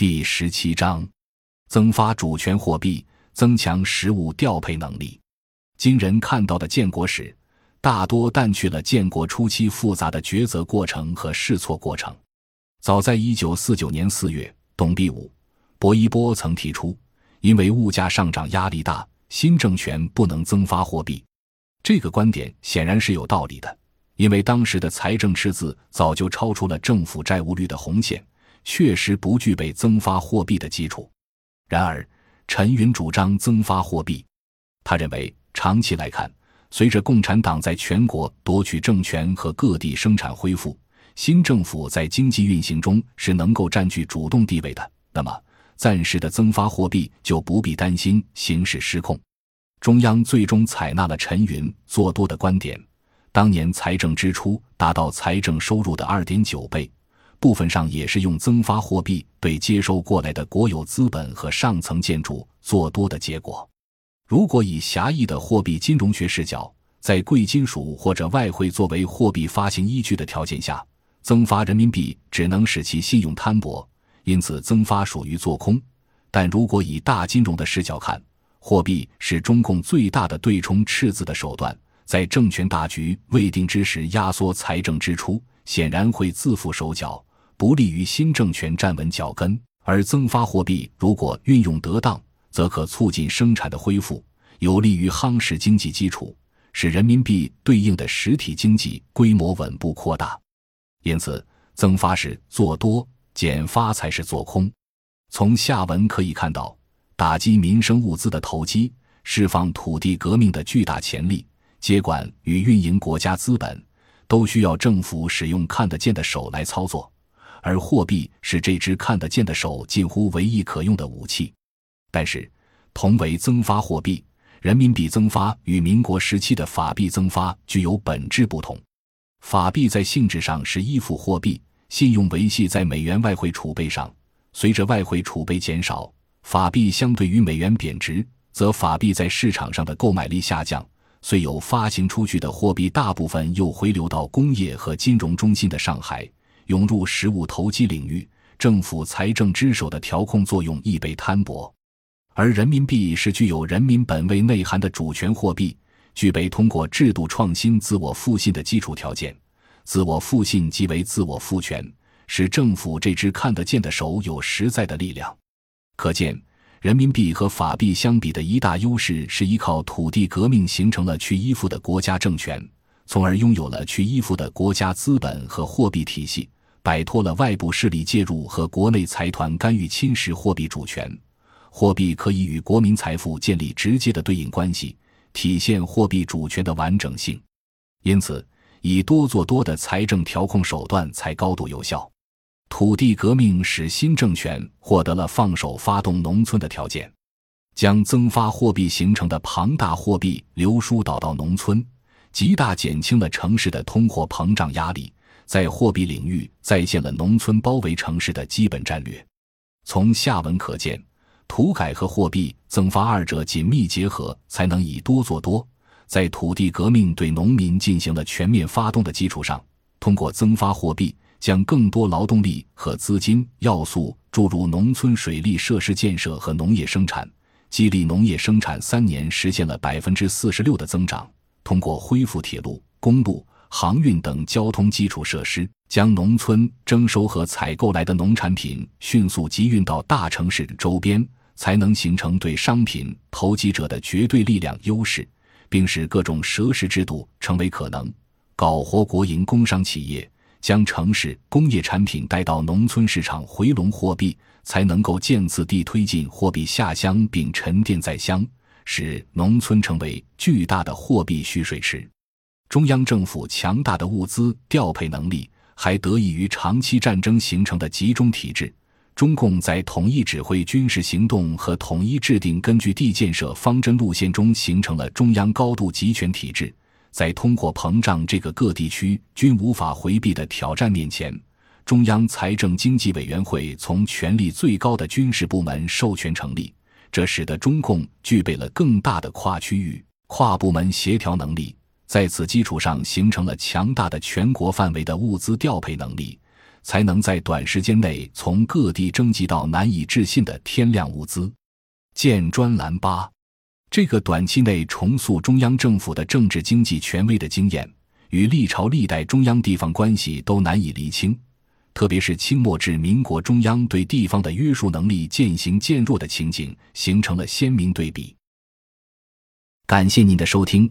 第十七章，增发主权货币，增强实物调配能力。今人看到的建国史，大多淡去了建国初期复杂的抉择过程和试错过程。早在一九四九年四月，董必武、薄一波曾提出，因为物价上涨压力大，新政权不能增发货币。这个观点显然是有道理的，因为当时的财政赤字早就超出了政府债务率的红线。确实不具备增发货币的基础。然而，陈云主张增发货币。他认为，长期来看，随着共产党在全国夺取政权和各地生产恢复，新政府在经济运行中是能够占据主动地位的。那么，暂时的增发货币就不必担心形势失控。中央最终采纳了陈云做多的观点。当年财政支出达到财政收入的二点九倍。部分上也是用增发货币对接收过来的国有资本和上层建筑做多的结果。如果以狭义的货币金融学视角，在贵金属或者外汇作为货币发行依据的条件下，增发人民币只能使其信用摊薄，因此增发属于做空。但如果以大金融的视角看，货币是中共最大的对冲赤字的手段，在政权大局未定之时压缩财政支出，显然会自负手脚。不利于新政权站稳脚跟，而增发货币如果运用得当，则可促进生产的恢复，有利于夯实经济基础，使人民币对应的实体经济规模稳步扩大。因此，增发是做多，减发才是做空。从下文可以看到，打击民生物资的投机，释放土地革命的巨大潜力，接管与运营国家资本，都需要政府使用看得见的手来操作。而货币是这只看得见的手近乎唯一可用的武器，但是，同为增发货币，人民币增发与民国时期的法币增发具有本质不同。法币在性质上是依附货币，信用维系在美元外汇储备上。随着外汇储备减少，法币相对于美元贬值，则法币在市场上的购买力下降。虽有发行出去的货币大部分又回流到工业和金融中心的上海。涌入实物投机领域，政府财政之手的调控作用亦被摊薄，而人民币是具有人民本位内涵的主权货币，具备通过制度创新自我复信的基础条件。自我复信即为自我赋权，使政府这只看得见的手有实在的力量。可见，人民币和法币相比的一大优势是依靠土地革命形成了去依附的国家政权，从而拥有了去依附的国家资本和货币体系。摆脱了外部势力介入和国内财团干预侵蚀货币主权，货币可以与国民财富建立直接的对应关系，体现货币主权的完整性。因此，以多做多的财政调控手段才高度有效。土地革命使新政权获得了放手发动农村的条件，将增发货币形成的庞大货币流输导到农村，极大减轻了城市的通货膨胀压力。在货币领域再现了农村包围城市的基本战略。从下文可见，土改和货币增发二者紧密结合，才能以多做多。在土地革命对农民进行了全面发动的基础上，通过增发货币，将更多劳动力和资金要素注入农村水利设施建设和农业生产，激励农业生产三年实现了百分之四十六的增长。通过恢复铁路、公路。航运等交通基础设施，将农村征收和采购来的农产品迅速集运到大城市周边，才能形成对商品投机者的绝对力量优势，并使各种蛇食制度成为可能。搞活国营工商企业，将城市工业产品带到农村市场回笼货币，才能够渐次地推进货币下乡并沉淀在乡，使农村成为巨大的货币蓄水池。中央政府强大的物资调配能力，还得益于长期战争形成的集中体制。中共在统一指挥军事行动和统一制定根据地建设方针路线中，形成了中央高度集权体制。在通货膨胀这个各地区均无法回避的挑战面前，中央财政经济委员会从权力最高的军事部门授权成立，这使得中共具备了更大的跨区域、跨部门协调能力。在此基础上，形成了强大的全国范围的物资调配能力，才能在短时间内从各地征集到难以置信的天量物资。见专栏八，这个短期内重塑中央政府的政治经济权威的经验，与历朝历代中央地方关系都难以厘清。特别是清末至民国中央对地方的约束能力渐行渐弱的情景，形成了鲜明对比。感谢您的收听，